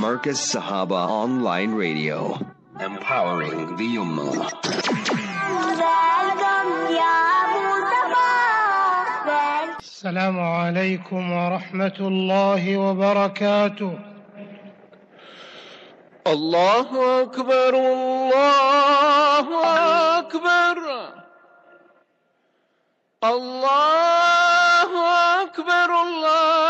Marcus Sahaba Online Radio. Empowering the Ummah. السلام عليكم ورحمة الله وبركاته الله أكبر الله أكبر الله أكبر الله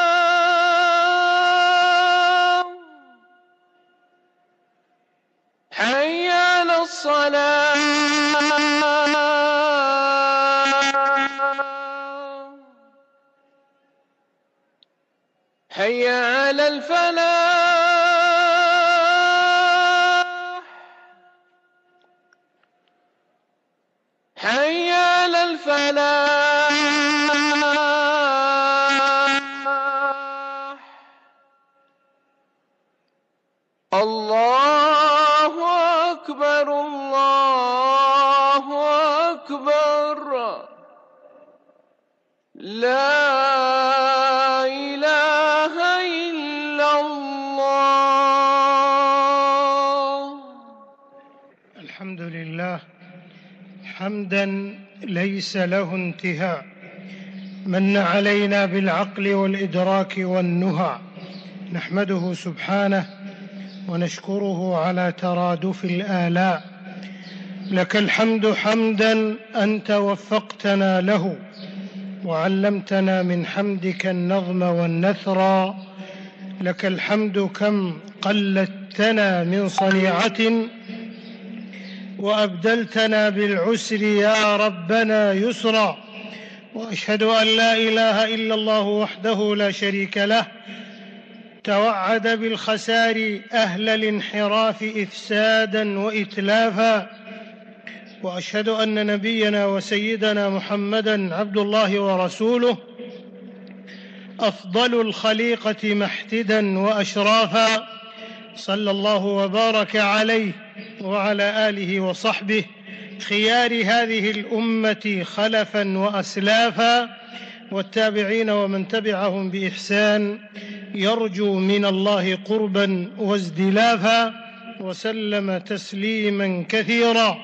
ليس له انتهاء. من علينا بالعقل والإدراك والنهى. نحمده سبحانه ونشكره على ترادف الآلاء. لك الحمد حمدا أنت وفقتنا له. وعلمتنا من حمدك النظم والنثرا لك الحمد كم قلدتنا من صنيعة وأبدلتنا بالعسر يا ربنا يسرا. وأشهد أن لا إله إلا الله وحده لا شريك له. توعد بالخسار أهل الانحراف إفسادا وإتلافا. وأشهد أن نبينا وسيدنا محمدا عبد الله ورسوله. أفضل الخليقة محتدا وأشرافا. صلى الله وبارك عليه وعلى آله وصحبه. خيار هذه الأمة خلفا واسلافا والتابعين ومن تبعهم بإحسان. يرجو من الله قربا وازدلافا وسلم تسليما كثيرا.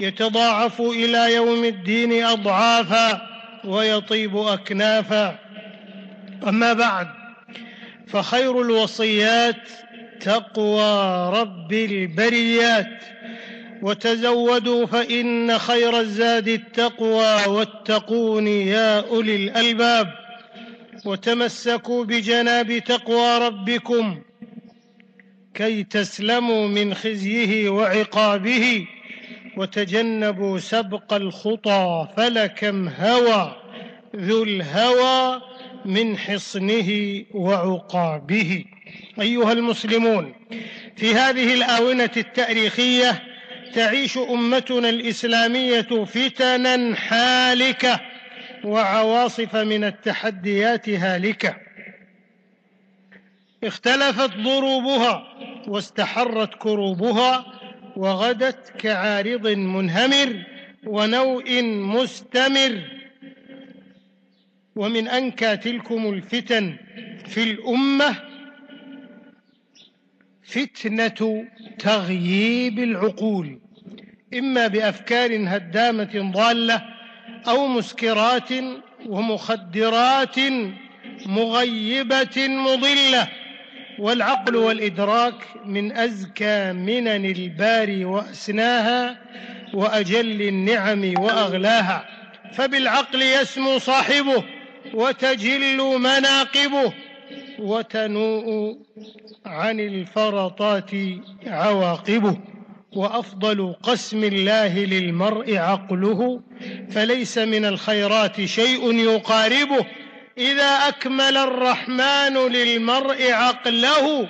يتضاعف إلى يوم الدين اضعافا ويطيب اكنافا. أما بعد فخير الوصيات تقوى رب البريات وتزودوا فإن خير الزاد التقوى واتقون يا أولي الألباب وتمسكوا بجناب تقوى ربكم كي تسلموا من خزيه وعقابه وتجنبوا سبق الخطى فلكم هوى ذو الهوى من حصنه وعقابه أيها المسلمون في هذه الآونة التاريخية تعيش أمتنا الإسلامية فتنا حالكة وعواصف من التحديات هالكة. اختلفت ضروبها واستحرت كروبها وغدت كعارض منهمر ونوء مستمر. ومن أنكى تلكم الفتن في الأمة فتنة تغييب العقول إما بأفكار هدامة ضالة أو مسكرات ومخدرات مغيبة مضلة. والعقل والإدراك من أزكى منن الباري وأسناها وأجل النعم وأغلاها. فبالعقل يسمو صاحبه وتجل مناقبه. وتنوء عن الفرطات عواقبه وأفضل قسم الله للمرء عقله فليس من الخيرات شيء يقاربه. إذا أكمل الرحمن للمرء عقله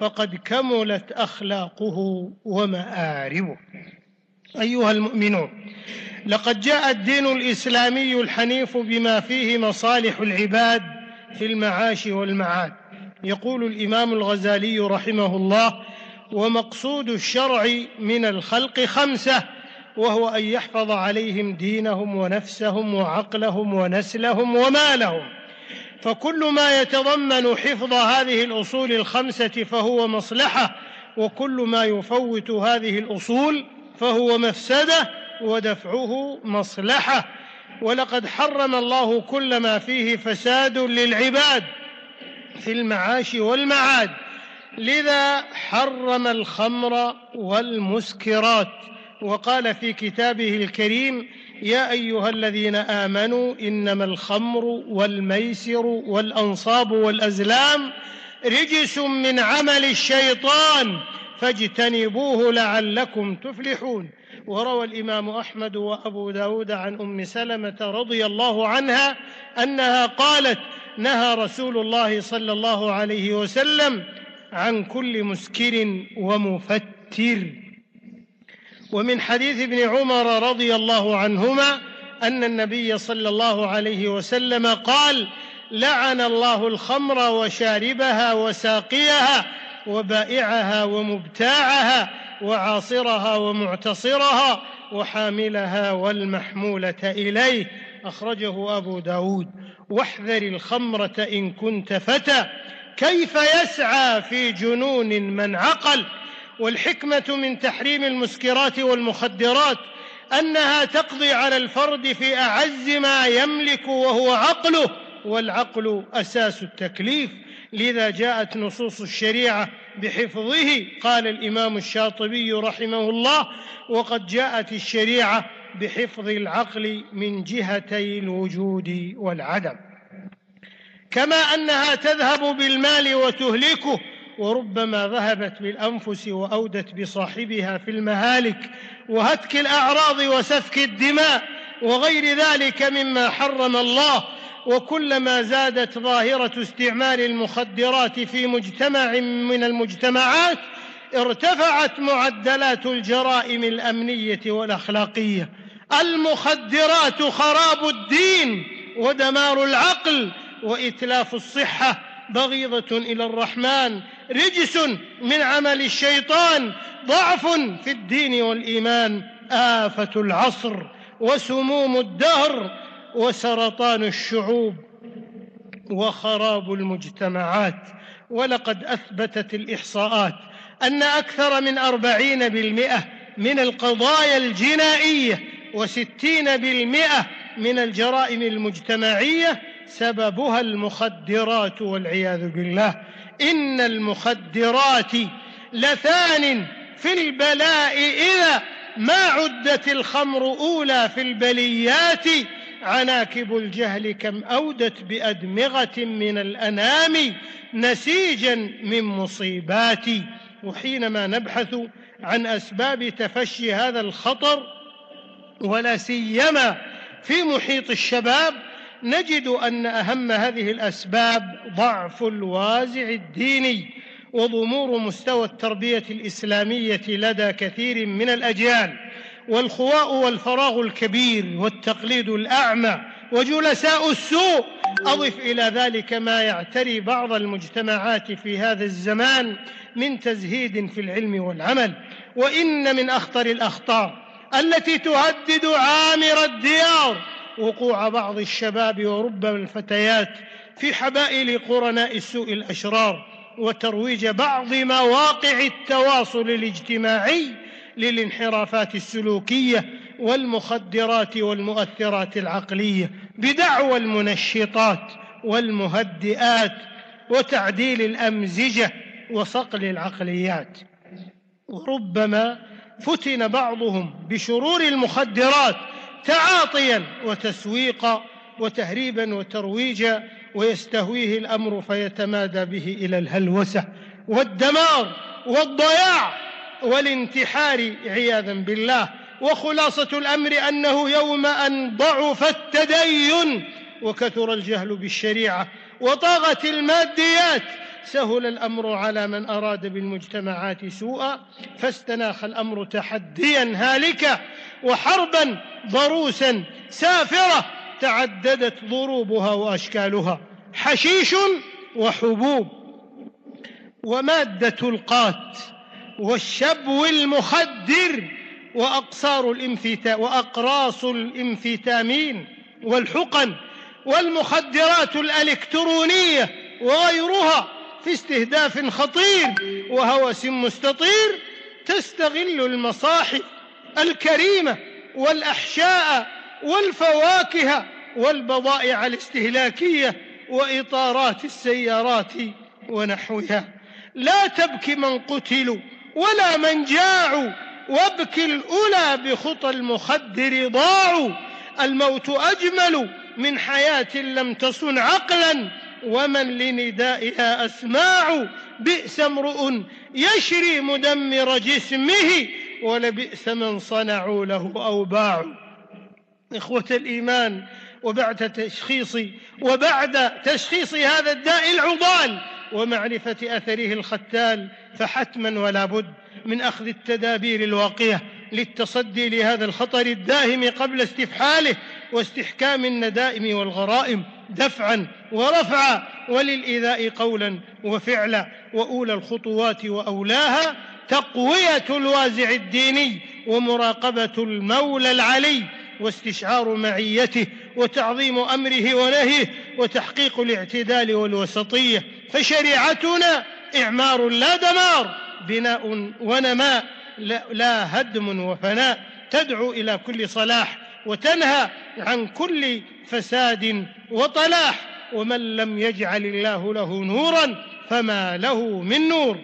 فقد كملت أخلاقه ومآربه. أيها المؤمنون لقد جاء الدين الإسلامي الحنيف بما فيه مصالح العباد في المعاش والمعاد. يقول الإمام الغزالي رحمه الله ومقصود الشرع من الخلق خمسة وهو أن يحفظ عليهم دينهم ونفسهم وعقلهم ونسلهم ومالهم. فكل ما يتضمن حفظ هذه الأصول الخمسة فهو مصلحة وكل ما يفوت هذه الأصول فهو مفسدة ودفعه مصلحة. ولقد حرم الله كل ما فيه فساد للعباد في المعاش والمعاد. لذا حرم الخمر والمسكرات. وقال في كتابه الكريم يا أيها الذين آمنوا إنما الخمر والميسر والأنصاب والأزلام رجس من عمل الشيطان فاجتنبوه لعلكم تفلحون. وروى الإمام أحمد وأبو داود عن أم سلمة رضي الله عنها أنها قالت نهى رسول الله صلى الله عليه وسلم عن كل مسكر ومفتر. ومن حديث ابن عمر رضي الله عنهما أن النبي صلى الله عليه وسلم قال لعن الله الخمر وشاربها وساقيها وبائعها ومبتاعها وعاصرها ومعتصرها وحاملها والمحمولة إليه. أخرجه أبو داود. واحذر الخمرة إن كنت فتى. كيف يسعى في جنون من عقل. والحكمة من تحريم المسكرات والمخدرات. أنها تقضي على الفرد في أعز ما يملك وهو عقله. والعقل أساس التكليف. لذا جاءت نصوص الشريعة بحفظه قال الإمام الشاطبي رحمه الله وقد جاءت الشريعة بحفظ العقل من جهتي الوجود والعدم. كما أنها تذهب بالمال وتهلكه وربما ذهبت بالأنفس وأودت بصاحبها في المهالك وهتك الأعراض وسفك الدماء وغير ذلك مما حرم الله. وكلما زادت ظاهرة استعمال المخدرات في مجتمع من المجتمعات ارتفعت معدلات الجرائم الأمنية والأخلاقية. المخدرات خراب الدين ودمار العقل وإتلاف الصحة. بغيضة إلى الرحمن رجس من عمل الشيطان ضعف في الدين والإيمان آفة العصر وسموم الدهر وسرطان الشعوب وخراب المجتمعات ولقد أثبتت الإحصاءات أن أكثر من أربعين بالمئة من القضايا الجنائية وستين بالمئة من الجرائم المجتمعية سببها المخدرات والعياذ بالله. إن المخدرات لثان في البلاء إذا ما عدت الخمر أولى في البليات عناكب الجهل كم أودت بأدمغة من الأنام نسيجا من مصيباتي وحينما نبحث عن أسباب تفشي هذا الخطر ولا سيما في محيط الشباب نجد أن أهم هذه الأسباب ضعف الوازع الديني وضمور مستوى التربية الإسلامية لدى كثير من الأجيال. والخواء والفراغ الكبير والتقليد الأعمى وجلساء السوء. أضف إلى ذلك ما يعتري بعض المجتمعات في هذا الزمان من تزهيد في العلم والعمل وإن من أخطر الأخطار التي تهدد عامر الديار وقوع بعض الشباب وربما الفتيات في حبائل قرناء السوء الأشرار وترويج بعض مواقع التواصل الاجتماعي للانحرافات السلوكية والمخدرات والمؤثرات العقلية بدعوى المنشطات والمهدئات وتعديل الأمزجة وصقل العقليات. وربما فتن بعضهم بشرور المخدرات تعاطيا وتسويقا وتهريبا وترويجا ويستهويه الأمر فيتمادى به إلى الهلوسة والدمار والضياع. والانتحار عياذا بالله. وخلاصة الأمر أنه يوم أن ضعف التدين وكثر الجهل بالشريعة وطاغت الماديات سهل الأمر على من أراد بالمجتمعات سوءا فاستناخ الأمر تحديا هالكا وحربا ضروسا سافرة تعددت ضروبها وأشكالها. حشيش وحبوب. ومادة القات. والشبو المخدر وأقصار الامفتا وأقراص الامفيتامين والحقن والمخدرات الإلكترونية وغيرها في استهداف خطير وهوس مستطير تستغل المصاحف الكريمة والأحشاء والفواكه والبضائع الاستهلاكية وإطارات السيارات ونحوها. لا تبك من قتلوا ولا من جاعوا وابك الأولى بخطى المخدر ضاعوا. الموت أجمل من حياة لم تصن عقلا ومن لندائها أسماع. بئس امرؤ يشري مدمر جسمه ولبئس من صنعوا له أو باعوا إخوة الإيمان وبعد تشخيص وبعد تشخيص هذا الداء العضال ومعرفة أثره الختال فحتما ولا بد من أخذ التدابير الواقية للتصدي لهذا الخطر الداهم قبل استفحاله واستحكام الندائم والغرائم دفعا ورفعا وللإيذاء قولا وفعلا. وأولى الخطوات وأولاها تقوية الوازع الديني ومراقبة المولى العلي واستشعار معيته وتعظيم أمره ونهيه وتحقيق الاعتدال والوسطية. فشريعتنا إعمار لا دمار بناء ونماء لا هدم وفناء. تدعو إلى كل صلاح وتنهى عن كل فساد وطلاح. ومن لم يجعل الله له نورا فما له من نور.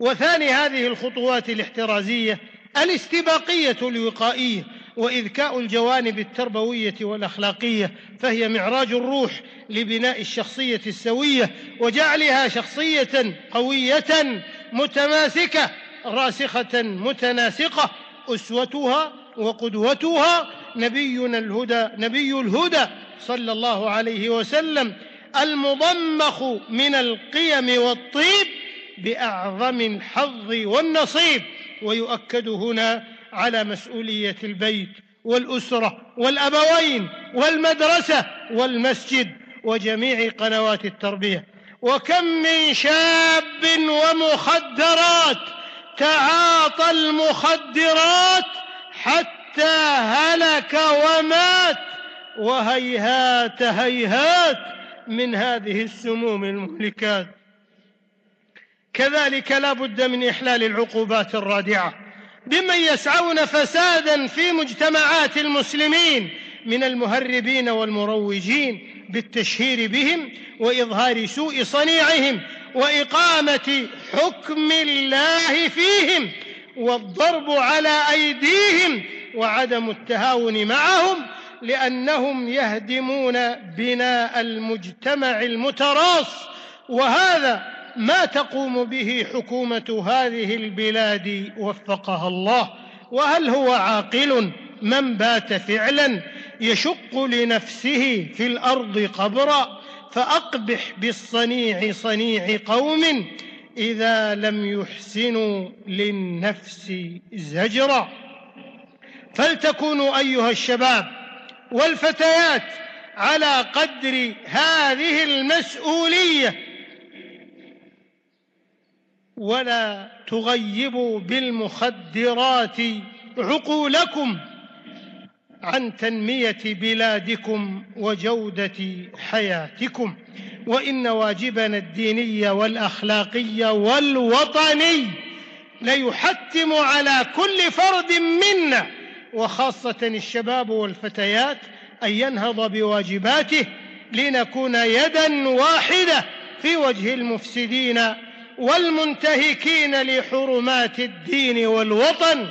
وثاني هذه الخطوات الاحترازية الاستباقية الوقائية. وإذكاء الجوانب التربوية والأخلاقية فهي معراج الروح لبناء الشخصية السوية وجعلها شخصية قوية متماسكة راسخة متناسقة أسوتها وقدوتها نبينا الهدى نبي الهدى صلى الله عليه وسلم المضمخ من القيم والطيب بأعظم الحظ والنصيب ويؤكد هنا على مسؤولية البيت والأسرة والأبوين والمدرسة والمسجد وجميع قنوات التربية. وكم من شاب ومخدرات تعاطى المخدرات حتى هلك ومات وهيهات هيهات من هذه السموم المهلكات. كذلك لا بد من إحلال العقوبات الرادعة. بمن يسعون فسادا في مجتمعات المسلمين من المهربين والمروجين بالتشهير بهم وإظهار سوء صنيعهم وإقامة حكم الله فيهم والضرب على أيديهم وعدم التهاون معهم لأنهم يهدمون بناء المجتمع المتراص. وهذا ما تقوم به حكومة هذه البلاد وفقها الله؟ وهل هو عاقل من بات فعلا يشق لنفسه في الأرض قبرا فأقبح بالصنيع صنيع قوم إذا لم يحسنوا للنفس زجرا؟ فلتكونوا أيها الشباب والفتيات على قدر هذه المسؤولية ولا تغيبوا بالمخدرات عقولكم عن تنمية بلادكم وجودة حياتكم. وإن واجبنا الديني والأخلاقي والوطني ليحتم على كل فرد منا وخاصة الشباب والفتيات أن ينهض بواجباته لنكون يدا واحدة في وجه المفسدين والمنتهكين لحرمات الدين والوطن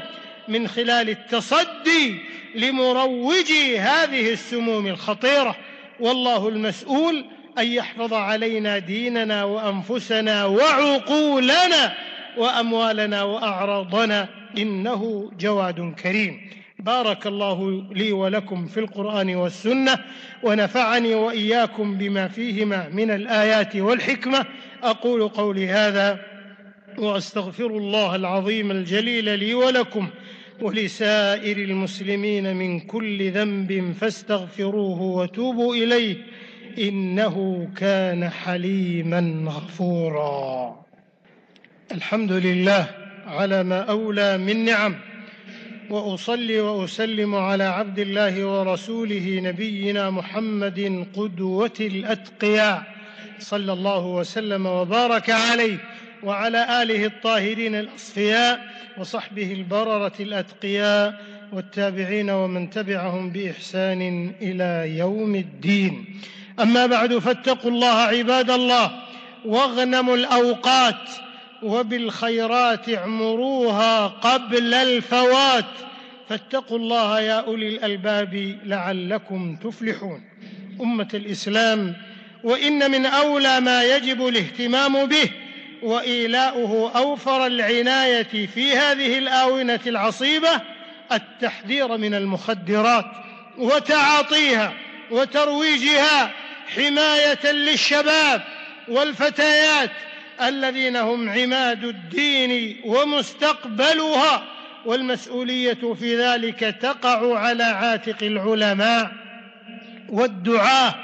من خلال التصدي لمروجي هذه السموم الخطيرة. والله المسؤول أن يحفظ علينا ديننا وأنفسنا وعقولنا وأموالنا وأعراضنا. إنه جواد كريم. بارك الله لي ولكم في القرآن والسنة ونفعني وإياكم بما فيهما من الآيات والحكمة. أقول قولي هذا وأستغفر الله العظيم الجليل لي ولكم ولسائر المسلمين من كل ذنب فاستغفروه وتوبوا إليه إنه كان حليما غفورا. الحمد لله على ما أولى من نعم. وأصلي وأسلم على عبد الله ورسوله نبينا محمد قدوة الأتقياء. صلى الله وسلم وبارك عليه وعلى آله الطاهرين الأصفياء وصحبه البررة الأتقياء والتابعين ومن تبعهم بإحسان إلى يوم الدين. أما بعد فاتقوا الله عباد الله واغنموا الأوقات وبالخيرات اعمروها قبل الفوات فاتقوا الله يا أولي الألباب لعلكم تفلحون. أمة الإسلام وإن من أولى ما يجب الاهتمام به وإيلاؤه أوفر العناية في هذه الآونة العصيبة التحذير من المخدرات وتعاطيها وترويجها حماية للشباب والفتيات الذين هم عماد الدين ومستقبلها والمسؤولية في ذلك تقع على عاتق العلماء والدعاة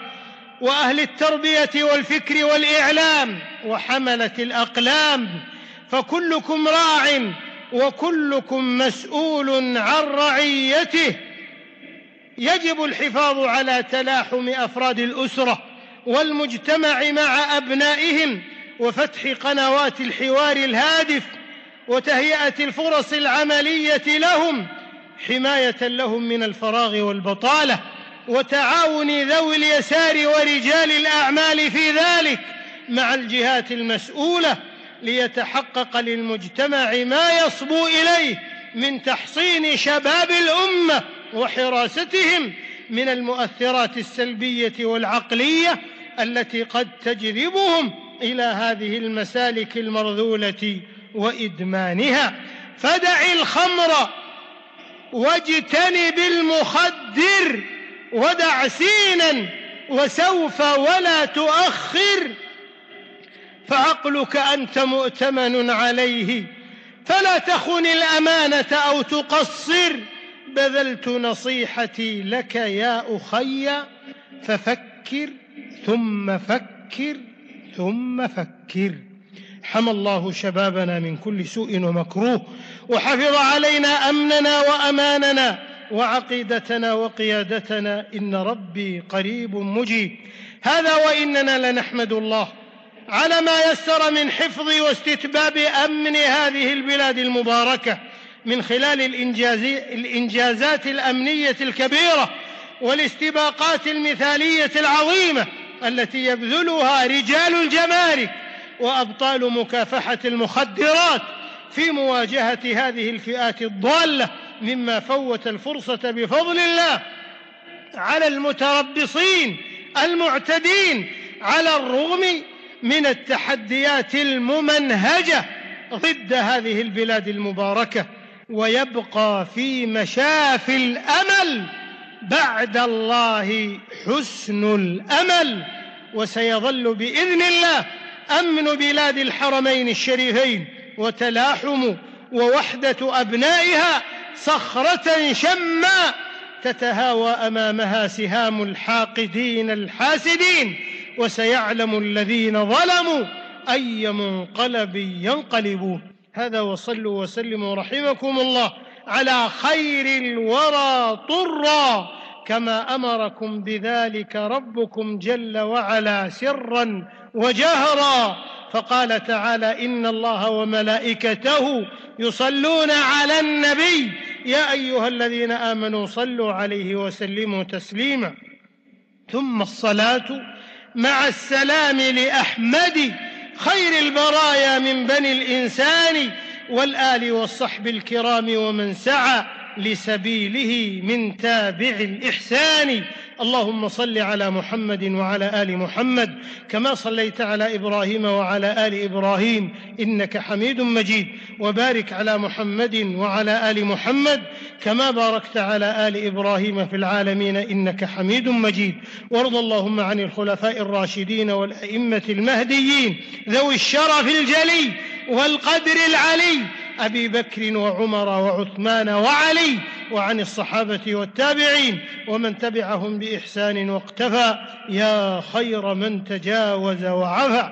وأهل التربية والفكر والإعلام وحملة الأقلام. فكلكم راع وكلكم مسؤول عن رعيته. يجب الحفاظ على تلاحم أفراد الأسرة والمجتمع مع أبنائهم وفتح قنوات الحوار الهادف وتهيئة الفرص العملية لهم حماية لهم من الفراغ والبطالة وتعاون ذوي اليسار ورجال الأعمال في ذلك مع الجهات المسؤولة ليتحقق للمجتمع ما يصبو إليه من تحصين شباب الأمة وحراستهم من المؤثرات السلبية والعقلية التي قد تجذبهم إلى هذه المسالك المرذولة وإدمانها. فدع الخمر واجتنب المخدر ودع سينا وسوف ولا تؤخر فعقلك أنت مؤتمن عليه. فلا تخن الأمانة أو تقصر. بذلت نصيحتي لك يا أخي ففكر ثم فكر. ثم فكر. حمى الله شبابنا من كل سوء ومكروه وحفظ علينا أمننا وأماننا وعقيدتنا وقيادتنا. إن ربي قريب مجيب. هذا وإننا لنحمد الله على ما يسر من حفظ واستتباب أمن هذه البلاد المباركة من خلال الإنجاز الإنجازات الأمنية الكبيرة والاستباقات المثالية العظيمة التي يبذلها رجال الجمارك وأبطال مكافحة المخدرات في مواجهة هذه الفئات الضالة مما فوت الفرصة بفضل الله على المتربصين المعتدين على الرغم من التحديات الممنهجة ضد هذه البلاد المباركة ويبقى في مشافي الأمل بعد الله حسن الأمل وسيظل بإذن الله أمن بلاد الحرمين الشريفين وتلاحم ووحدة أبنائها صخرة شماء تتهاوى أمامها سهام الحاقدين الحاسدين وسيعلم الذين ظلموا أي منقلب ينقلبون هذا وصلوا وسلموا رحمكم الله. على خير الورى طرا كما أمركم بذلك ربكم جل وعلا سرا وجهرا. فقال تعالى إن الله وملائكته يصلون على النبي. يا أيها الذين آمنوا صلوا عليه وسلموا تسليما. ثم الصلاة مع السلام لأحمد خير البرايا من بني الإنسان والآل والصحب الكرام ومن سعى لسبيله من تابع الإحسان. اللهم صل على محمد وعلى آل محمد كما صليت على إبراهيم وعلى آل إبراهيم إنك حميد مجيد. وبارك على محمد وعلى آل محمد كما باركت على آل إبراهيم في العالمين إنك حميد مجيد. وارض اللهم عن الخلفاء الراشدين والأئمة المهديين. ذوي الشرف الجلي. والقدر العلي أبي بكر وعمر وعثمان وعلي وعن الصحابة والتابعين ومن تبعهم بإحسان واقتفى. يا خير من تجاوز وعفى.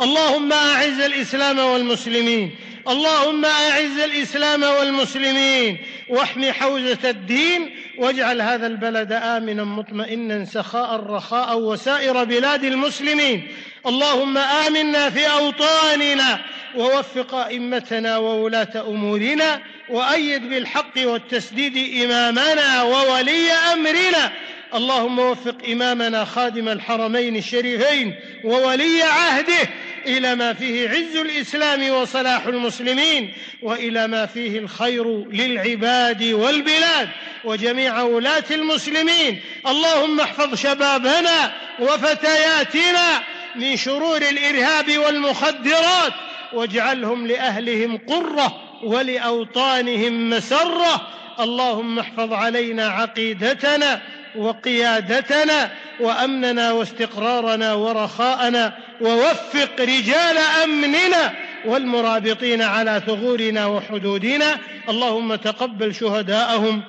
اللهم أعز الإسلام والمسلمين. اللهم أعز الإسلام والمسلمين. واحم حوزة الدين. واجعل هذا البلد آمنا مطمئنا سخاء رخاء وسائر بلاد المسلمين. اللهم آمنا في أوطاننا ووفق أئمتنا وولاة أمورنا وأيد بالحق والتسديد إمامنا وولي أمرنا. اللهم وفق إمامنا خادم الحرمين الشريفين وولي عهده إلى ما فيه عز الإسلام وصلاح المسلمين وإلى ما فيه الخير للعباد والبلاد وجميع ولاة المسلمين. اللهم احفظ شبابنا وفتياتنا من شرور الإرهاب والمخدرات واجعلهم لأهلهم قرة ولأوطانهم مسرة. اللهم احفظ علينا عقيدتنا وقيادتنا وأمننا واستقرارنا ورخاءنا ووفق رجال أمننا والمرابطين على ثغورنا وحدودنا. اللهم تقبل شهداءهم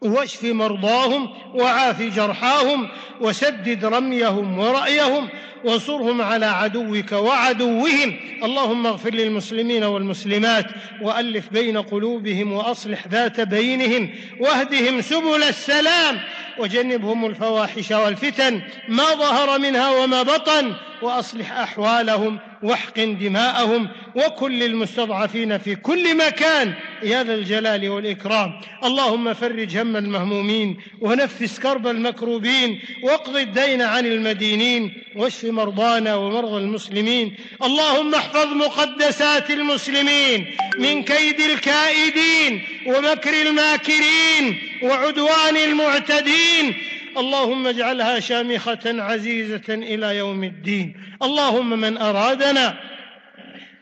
واشف مرضاهم وعاف جرحاهم وسدد رميهم ورأيهم. وانصرهم على عدوك وعدوهم. اللهم اغفر للمسلمين والمسلمات وألف بين قلوبهم وأصلح ذات بينهم واهدهم سبل السلام وجنبهم الفواحش والفتن ما ظهر منها وما بطن وأصلح أحوالهم واحقن دماءهم وكل المستضعفين في كل مكان. يا ذا الجلال والإكرام. اللهم فرج هم المهمومين ونفس كرب المكروبين واقض الدين عن المدينين واشف مرضانا ومرضى المسلمين. اللهم احفظ مقدسات المسلمين من كيد الكائدين ومكر الماكرين وعدوان المعتدين. اللهم اجعلها شامخة عزيزة إلى يوم الدين. اللهم من أرادنا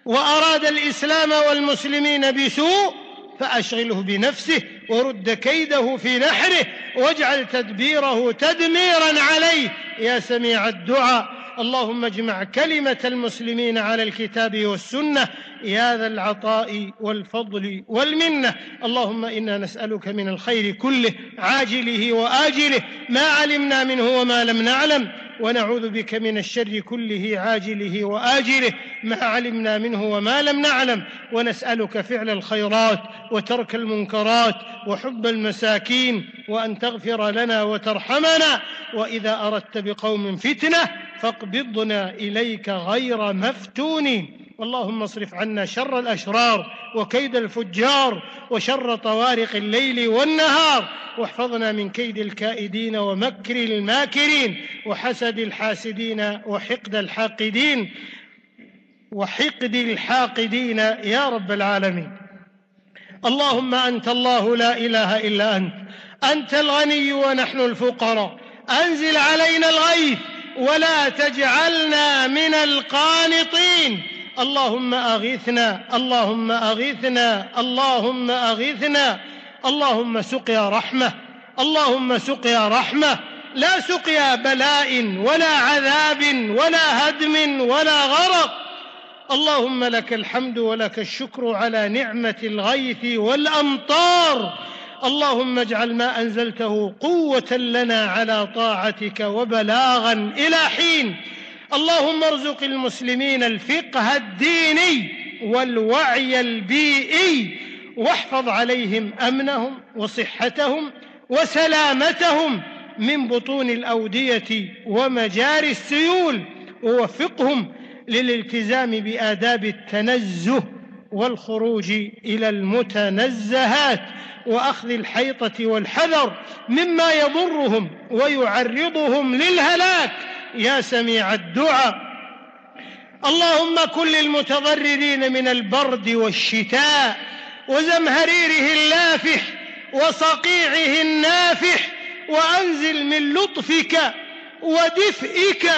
وأراد الإسلام والمسلمين بسوء فأشغله بنفسه ورد كيده في نحره واجعل تدبيره تدميرا عليه. يا سميع الدعاء اللهم اجمع كلمة المسلمين على الكتاب والسنة يا ذا العطاء والفضل والمنة. اللهم إنا نسألك من الخير كله عاجله وآجله ما علمنا منه وما لم نعلم. ونعوذ بك من الشر كله عاجله وآجله ما علمنا منه وما لم نعلم. ونسألك فعل الخيرات وترك المنكرات وحب المساكين وأن تغفر لنا وترحمنا. وإذا أردت بقوم فتنة فاقبضنا إليك غير مفتونين اللهم اصرف عنا شر الأشرار وكيد الفجار وشر طوارق الليل والنهار واحفظنا من كيد الكائدين ومكر الماكرين وحسد الحاسدين وحقد الحاقدين وحقد الحاقدين يا رب العالمين. اللهم أنت الله لا إله إلا أنت أنت الغني ونحن الفقراء أنزل علينا الغيث ولا تجعلنا من القانطين. اللهم اغثنا اللهم اغثنا اللهم اغثنا اللهم سقيا رحمة اللهم سقيا رحمة. لا سقيا بلاء ولا عذاب ولا هدم ولا غرق. اللهم لك الحمد ولك الشكر على نعمة الغيث والأمطار. اللهم اجعل ما أنزلته قوة لنا على طاعتك وبلاغا إلى حين. اللهم ارزق المسلمين الفقه الديني والوعي البيئي واحفظ عليهم أمنهم وصحتهم وسلامتهم من بطون الأودية ومجاري السيول ووفقهم للالتزام بآداب التنزه والخروج إلى المتنزهات وأخذ الحيطة والحذر مما يضرهم ويعرضهم للهلاك يا سميع الدعاء. اللهم كن للمتضررين من البرد والشتاء وزمهريره اللافح وصقيعه النافح وأنزل من لطفك ودفئك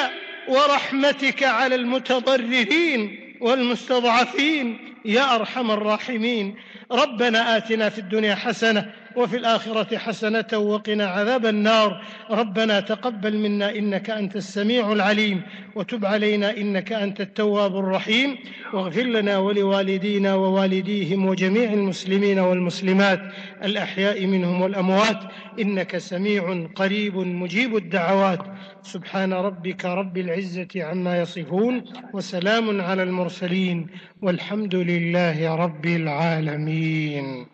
ورحمتك على المتضررين والمستضعفين يا أرحم الراحمين. ربنا آتنا في الدنيا حسنة وفي الآخرة حسنة وقنا عذاب النار. ربنا تقبل منا إنك أنت السميع العليم وتب علينا إنك أنت التواب الرحيم. واغفر لنا ولوالدينا ووالديهم وجميع المسلمين والمسلمات الأحياء منهم والأموات. إنك سميع قريب مجيب الدعوات. سبحان ربك رب العزة عما يصفون وسلام على المرسلين والحمد لله رب العالمين.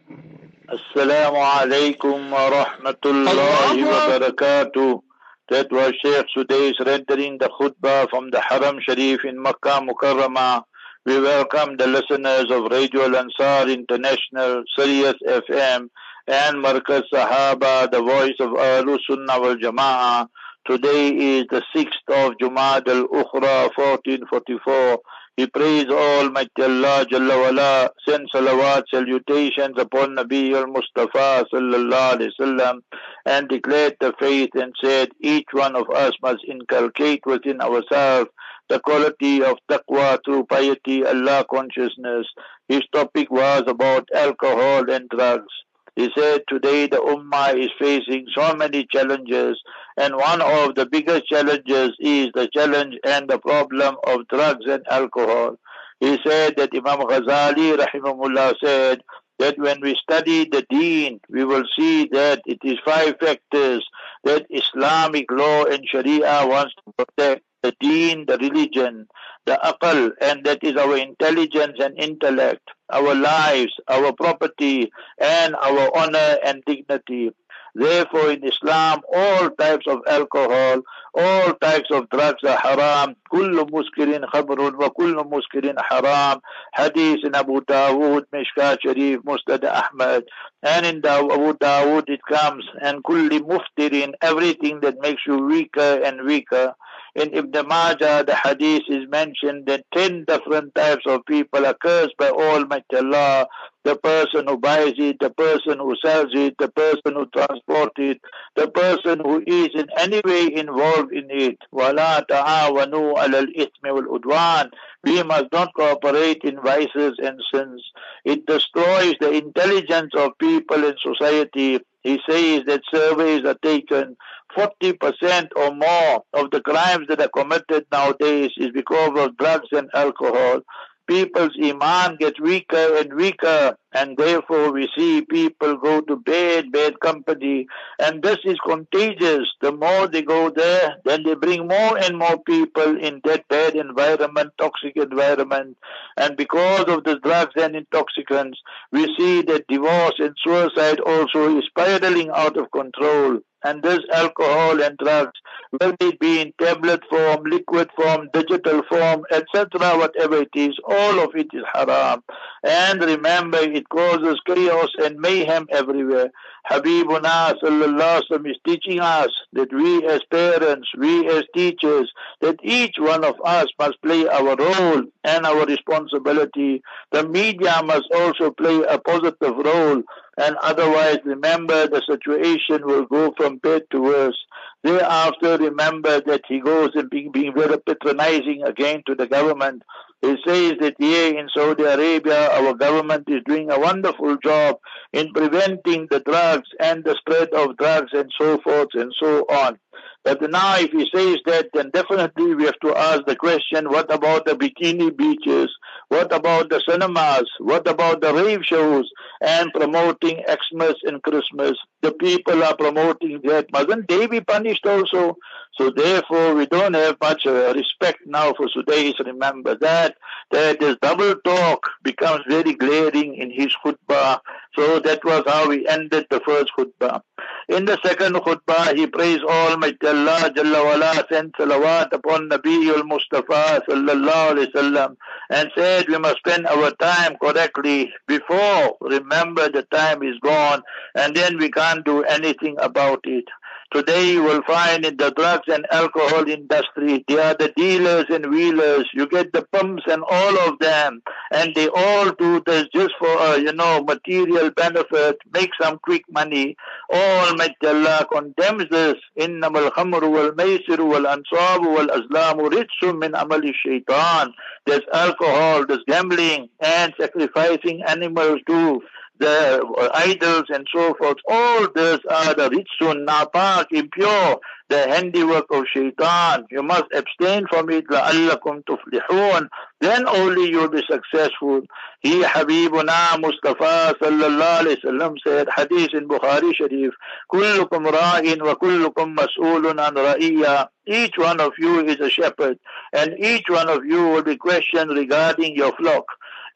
Alaikum wa rahmatullahi wa barakatuh. That was Sheikh Sudais rendering the khutbah from the Haram Sharif in Makkah Mukarramah. We welcome the listeners of Radio Ansar International, Sirius FM, and Markaz Sahaba, the voice of Ahlul Sunnah wal Jama'ah. Today is the 6th of Jumad al-Ukhra, 1444. We praise Almighty Allah Jalla wala, send salawat, salutations upon Nabi al-Mustafa sallallahu alayhi wasallam and declared the faith and said each one of us must inculcate within ourselves the quality of taqwa through piety, Allah consciousness. His topic was about alcohol and drugs. He said today the Ummah is facing so many challenges and one of the biggest challenges is the challenge and the problem of drugs and alcohol. He said that Imam Ghazali rahimahullah said that when we study the deen, we will see that it is five factors that Islamic law and Sharia wants to protect the deen, the religion, the aql, and that is our intelligence and intellect, our lives, our property, and our honor and dignity. Therefore, in Islam, all types of alcohol, all types of drugs are haram. كل مسكر خمر وكل مسكر haram. Hadith in Abu Dawood, Mishkat Sharif, Musnad Ahmad. And in Abu Dawood it comes, and kulli muftirin, everything that makes you weaker and weaker. In Ibn Majah, the hadith is mentioned that 10 different types of people are cursed by Almighty Allah. The person who buys it, the person who sells it, the person who transports it, the person who is in any way involved in it. وَلَا تَعَاوَنُوا عَلَى الْإِثْمِ وَالْعُدْوَانِ We must not cooperate in vices and sins. It destroys the intelligence of people in society. He says that surveys are taken. 40% or more of the crimes that are committed nowadays is because of drugs and alcohol. People's iman gets weaker and weaker and therefore we see people go to bad, bad company and this is contagious. The more they go there, then they bring more and more people in that bad environment, toxic environment and because of the drugs and intoxicants, we see that divorce and suicide also is spiraling out of control and this alcohol and drugs, whether it be in tablet form, liquid form, digital form, etc., whatever it is, all of it is haram. And remember, it causes chaos and mayhem everywhere. Habibuna sallallahu is teaching us that we as parents, we as teachers, that each one of us must play our role and our responsibility. The media must also play a positive role and otherwise remember the situation will go from bad to worse. Thereafter remember that he goes and being, being very patronizing again to the government. He says that here in Saudi Arabia our government is doing a wonderful job in preventing the drugs and the spread of drugs and so forth and so on. But now if he says that, then definitely we have to ask the question, what about the bikini beaches? What about the cinemas? What about the rave shows and promoting Xmas and Christmas? The people are promoting that. Mustn't they be punished also? So therefore, we don't have much uh, respect now for Sudais. Remember that, that this double talk becomes very glaring in his khutbah. So that was how he ended the first khutbah. In the second khutbah, he praised Almighty Allah Jalla wala, sent salawat upon Nabi al-Mustafa sallallahu alayhi wasallam and said we must spend our time correctly before, remember the time is gone and then we can't do anything about it. Today you will find in the drugs and alcohol industry, they are the dealers and wheelers. You get the pumps and all of them. And they all do this just for, uh, you know, material benefit, make some quick money. Almighty Allah condemns this. إنما الخمر والميسر والأنصاب والأزلام رجس من عمل الشيطان. There's alcohol, there's gambling, and sacrificing animals too the idols and so forth, all these are the ritsun, napak, impure, the handiwork of shaitan. You must abstain from it, لَأَلَّكُمْ تُفْلِحُونَ Then only you'll be successful. He Habibuna Mustafa sallallahu alayhi wasallam said, hadith in Bukhari Sharif, كُلُّكُمْ رَاءٍ وَكُلُّكُمْ مَسْئُولٌ عَنْ رَئِيَّةٍ Each one of you is a shepherd, and each one of you will be questioned regarding your flock.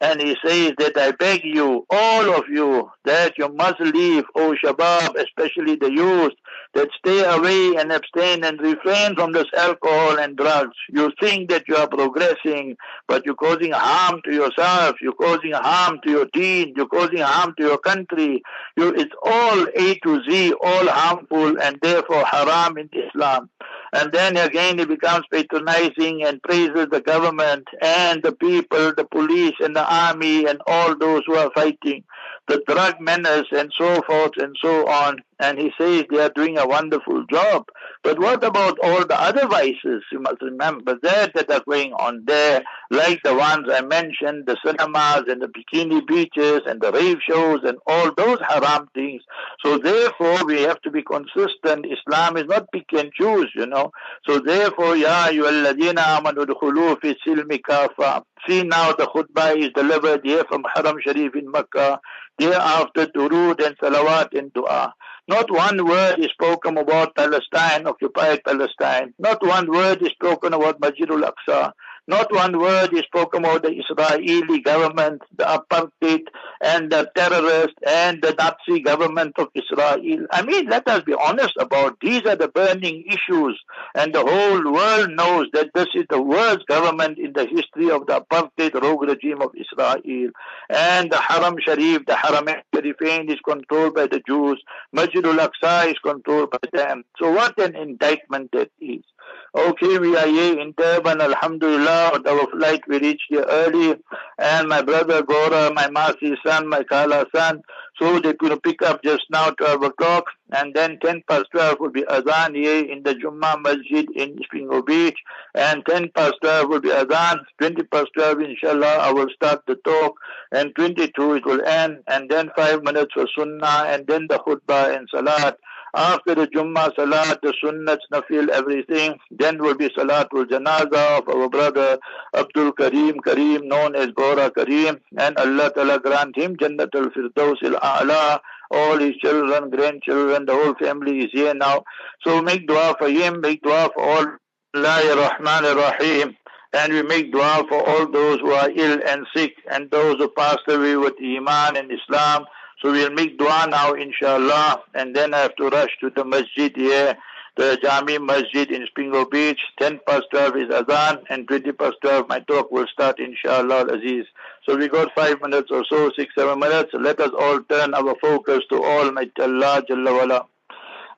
And he says that I beg you, all of you, that you must leave, O Shabab, especially the youth, that stay away and abstain and refrain from this alcohol and drugs. You think that you are progressing, but you're causing harm to yourself, you're causing harm to your deen, you're causing harm to your country. You, it's all A to Z, all harmful and therefore haram in Islam. And then again he becomes patronizing and praises the government and the people, the police and the army and all those who are fighting, the drug menace and so forth and so on and he says they are doing a wonderful job. But what about all the other vices? You must remember that that are going on there, like the ones I mentioned, the cinemas and the bikini beaches and the rave shows and all those haram things. So therefore we have to be consistent. Islam is not pick and choose, you know. So therefore, Ya ayyuhalladhina amanu fi silmi kafa. See now the khutbah is delivered here from Haram Sharif in Makkah. Thereafter durud and salawat and dua. Not one word is spoken about Palestine, occupied Palestine. Not one word is spoken about Masjidul Aqsa. Not one word is spoken about the Israeli government, the apartheid, and the terrorist, and the Nazi government of Israel. I mean, let us be honest about these are the burning issues, and the whole world knows that this is the worst government in the history of the apartheid rogue regime of Israel. And the Haram Sharif, the Haram Sharifain is controlled by the Jews. Masjidul Aqsa is controlled by them. So what an indictment that is. Okay, we are here in Durban, Alhamdulillah. Our flight, we reached here early. And my brother Gora, my Masi son, my Kala son, so they could pick up just now 12 o'clock. And then 10 past 12 will be Azan here in the Jummah Masjid in Springo Beach. And 10 past 12 will be Azan. 20 past 12, inshallah, I will start the talk. And 22 it will end. And then 5 minutes for Sunnah. And then the Khutbah and Salat. After the Jummah Salat, the Sunnats, Nafil, everything, then will be Salatul Janaza of our brother Abdul Kareem Kareem, known as Gora Kareem, and Allah Ta'ala grant him Jannatul Firdaus al-A'la, all his children, grandchildren, the whole family is here now. So make dua for him, make dua for all. Allah Rahman Rahim. And we make dua for all those who are ill and sick and those who passed away with Iman and Islam. So we'll make dua now, inshallah, and then I have to rush to the masjid here, the Jami Masjid in Springo Beach. 10 past 12 is Azan, and 20 past 12 my talk will start, inshallah, Aziz. So we got five minutes or so, six, seven minutes. Let us all turn our focus to Almighty Allah Jalla wala.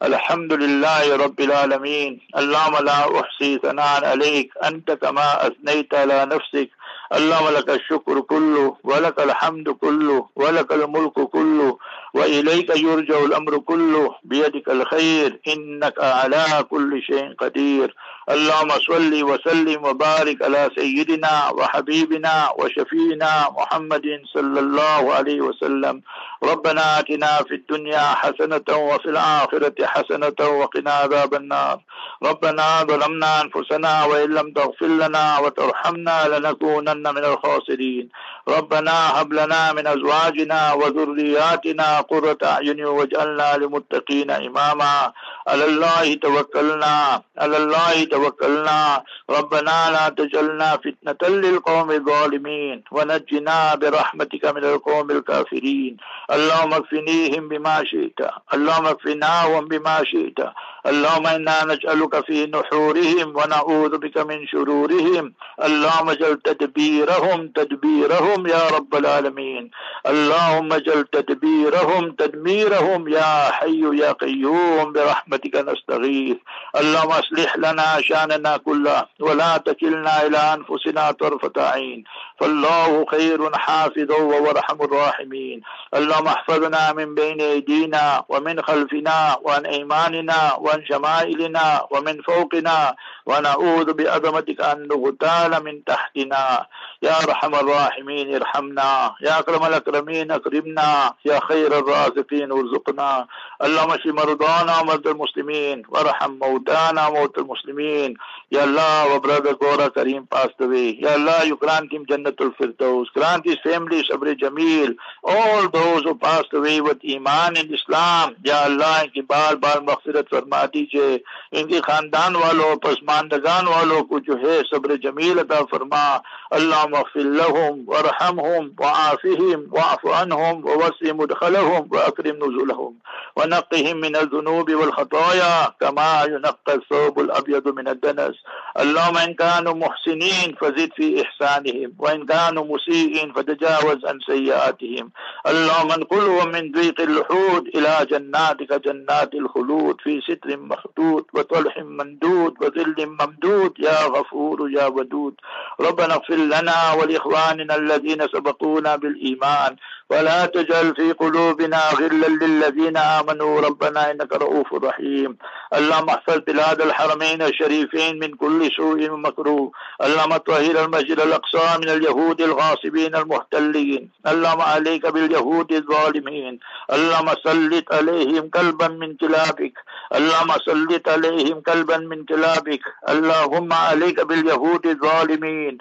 الحمد لله رب العالمين اللهم لا أحصي ثناء عليك أنت كما أثنيت على نفسك اللهم لك الشكر كله ولك الحمد كله ولك الملك كله وإليك يرجع الأمر كله بيدك الخير. إنك على كل شيء قدير. اللهم صل وسلم وبارك على سيدنا وحبيبنا وشفينا محمد صلى الله عليه وسلم. ربنا آتنا في الدنيا حسنة وفي الآخرة حسنة وقنا عذاب النار. ربنا ظلمنا أنفسنا وإن لم تغفر لنا وترحمنا لنكونن من الخاسرين. ربنا هب لنا من أزواجنا وذرياتنا قرة أعين واجعلنا للمتقين إماما. على الله توكلنا على الله توكلنا. ربنا لا تجعلنا فتنة للقوم الظالمين. ونجنا برحمتك من القوم الكافرين. اللهم اكفنيهم بما شئت اللهم اكفناهم بما شئت. اللهم إنا نجعلك في نحورهم ونعوذ بك من شرورهم. اللهم اجعل تدبيرهم تدبيرهم يا رب العالمين. اللهم اجعل تدبيرهم تدميرهم يا حي يا قيوم. برحمتك نستغيث. اللهم اصلح لنا شأننا كله ولا تكلنا إلى أنفسنا طرفة عين. فالله خير حافظا وهو ارحم الراحمين. اللهم احفظنا من بين أيدينا ومن خلفنا وعن أيماننا وعن شمائلنا ومن فوقنا ونعوذ بعظمتك أن نغتال من تحتنا. يا أرحم الراحمين ارحمنا. يا أكرم الأكرمين أكرمنا. يا خير الرازقين ارزقنا. اللهم اشف مرضانا ومرضى المسلمين وارحم موتانا وموتى المسلمين. يا الله وبرادر گورا كريم passed away. ya Allah you grant him Jannatul Firdaus. Grant his family Sabr Jameel. All those who passed away with Iman in Islam. يا الله ان کی بار بار مغفرت فرما دیجئے ان کے خاندان والوں پسماندگان والوں کو جو ہے صبر جمیل عطا فرما اللهم اغفر لهم وارحمهم وعافهم واعف عنهم ووسع مدخلهم وأكرم نزلهم ونقهم من الذنوب والخطايا كما ينقى الثوب الأبيض من الدنس. اللهم إن كانوا محسنين فزد في إحسانهم وإن كانوا مسيئين فتجاوز عن سيئاتهم. اللهم انقلهم من ضيق اللحود إلى جناتك جنات الخلود في ستر مخدود وطلح مندود وظل ممدود. يا غفور يا ودود. ربنا اغفر لنا ولإخواننا الذين سبقونا بالإيمان. ولا تجعل في قلوبنا غلا للذين آمنوا. ربنا إنك رؤوف رحيم. اللهم احفظ بلاد الحرمين الشريفين من كل سوء ومكروه. اللهم طهر المسجد الأقصى من اليهود الغاصبين المحتلين. اللهم عليك باليهود الظالمين. اللهم سلط عليهم كلبا من كلابك. اللهم سلط عليهم كلبا من كلابك. اللهم عليك باليهود الظالمين.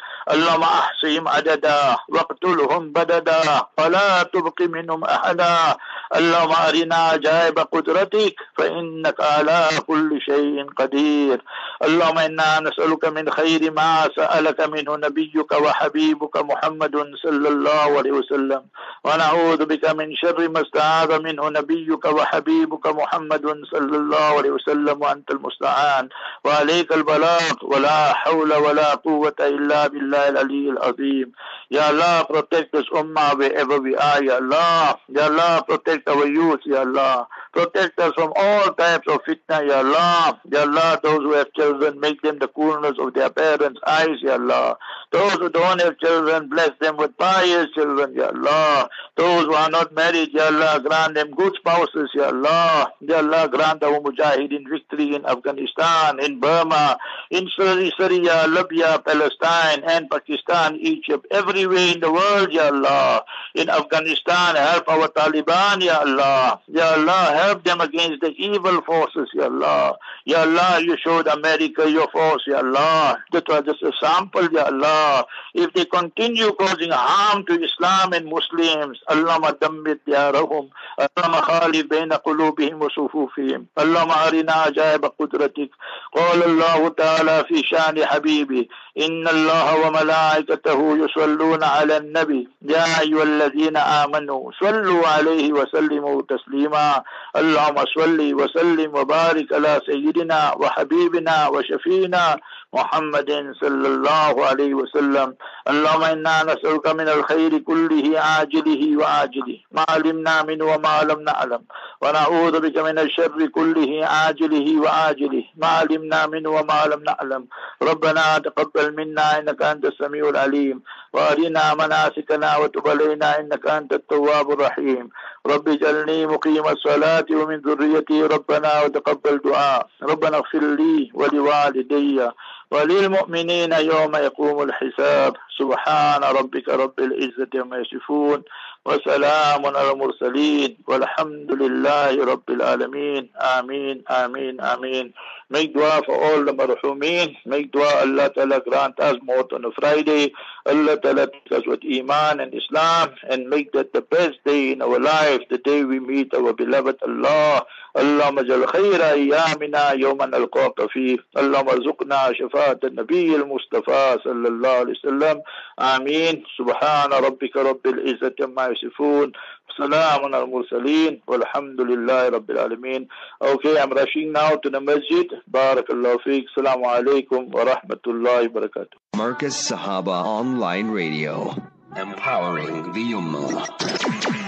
احصهم عددا واقتلهم بددا ولا تبق منهم أحدا. اللهم أرنا عجائب قدرتك فإنك على كل شيء قدير. اللهم إنا نسألك من خير ما سألك منه نبيك وحبيبك محمد صلى الله عليه وسلم. ونعوذ بك من شر ما استعاذ منه نبيك وحبيبك محمد صلى الله عليه وسلم. وأنت المستعان. وعليك البلاغ. ولا حول ولا قوة إلا بالله العلي العظيم. Ya Allah, protect this ummah wherever we are, Ya Allah. Ya Allah, protect our youth, Ya Allah. Protect us from all types of fitna, Ya Allah. Ya Allah, those who have children, make them the coolness of their parents' eyes, Ya Allah. Those who don't have children, bless them with pious children, Ya Allah. Those who are not married, Ya Allah, grant them good spouses, Ya Allah. Ya Allah, grant our mujahideen victory in Afghanistan, in Burma, in Syria, Libya, Palestine, and Pakistan, Egypt, everywhere in the world, Ya Allah. In Afghanistan, help our Taliban, Ya Allah. Ya Allah, help them against the evil forces, Ya Allah. Ya Allah, you showed America your force, Ya Allah. That was just a sample, Ya Allah. If they continue causing harm to Islam and Muslims, اللهم دمر ديارهم اللهم خالف بين قلوبهم وصفوفهم اللهم أرنا عجائب قدرتك قال الله تعالى في شان حبيبي إن الله وملائكته يصلون على النبي. يا أيها الذين آمنوا صلوا عليه وسلموا تسليما. اللهم صل وسلم وبارك على سيدنا وحبيبنا وشفينا محمد صلى الله عليه وسلم اللهم إنا نسألك من الخير كله عاجله وآجله ما علمنا منه وما لم نعلم ونعوذ بك من الشر كله عاجله وآجله ما علمنا منه وما لم نعلم ربنا تقبل منا إنك أنت السميع العليم وأرنا مناسكنا وتب علينا إنك أنت التواب الرحيم رب اجعلني مقيم الصلاة ومن ذريتي ربنا وتقبل دعاء. ربنا اغفر لي ولوالدي وللمؤمنين يوم يقوم الحساب. سبحان ربك رب العزة عما يصفون وسلام على المرسلين والحمد لله رب العالمين. آمين آمين آمين. Make dua for all the marhumin. Make dua Allah Ta'ala grant us more on a Friday. Allah Ta'ala take us with Iman and Islam and make that the best day in our life, the day we meet our beloved Allah. اللهم اجعل خير ايامنا يوم نلقاك فيه اللهم ارزقنا شفاعة النبي المصطفى صلى الله عليه وسلم امين سبحان ربك رب العزة ما يصفون on al-Mursaleen. Walhamdulillah Rabbil Alameen. Okay, I'm rushing now to the masjid. Barakallahu feek. Alaikum wa rahmatullahi wa barakatuh. Marcus Sahaba Online Radio. Empowering the Ummah.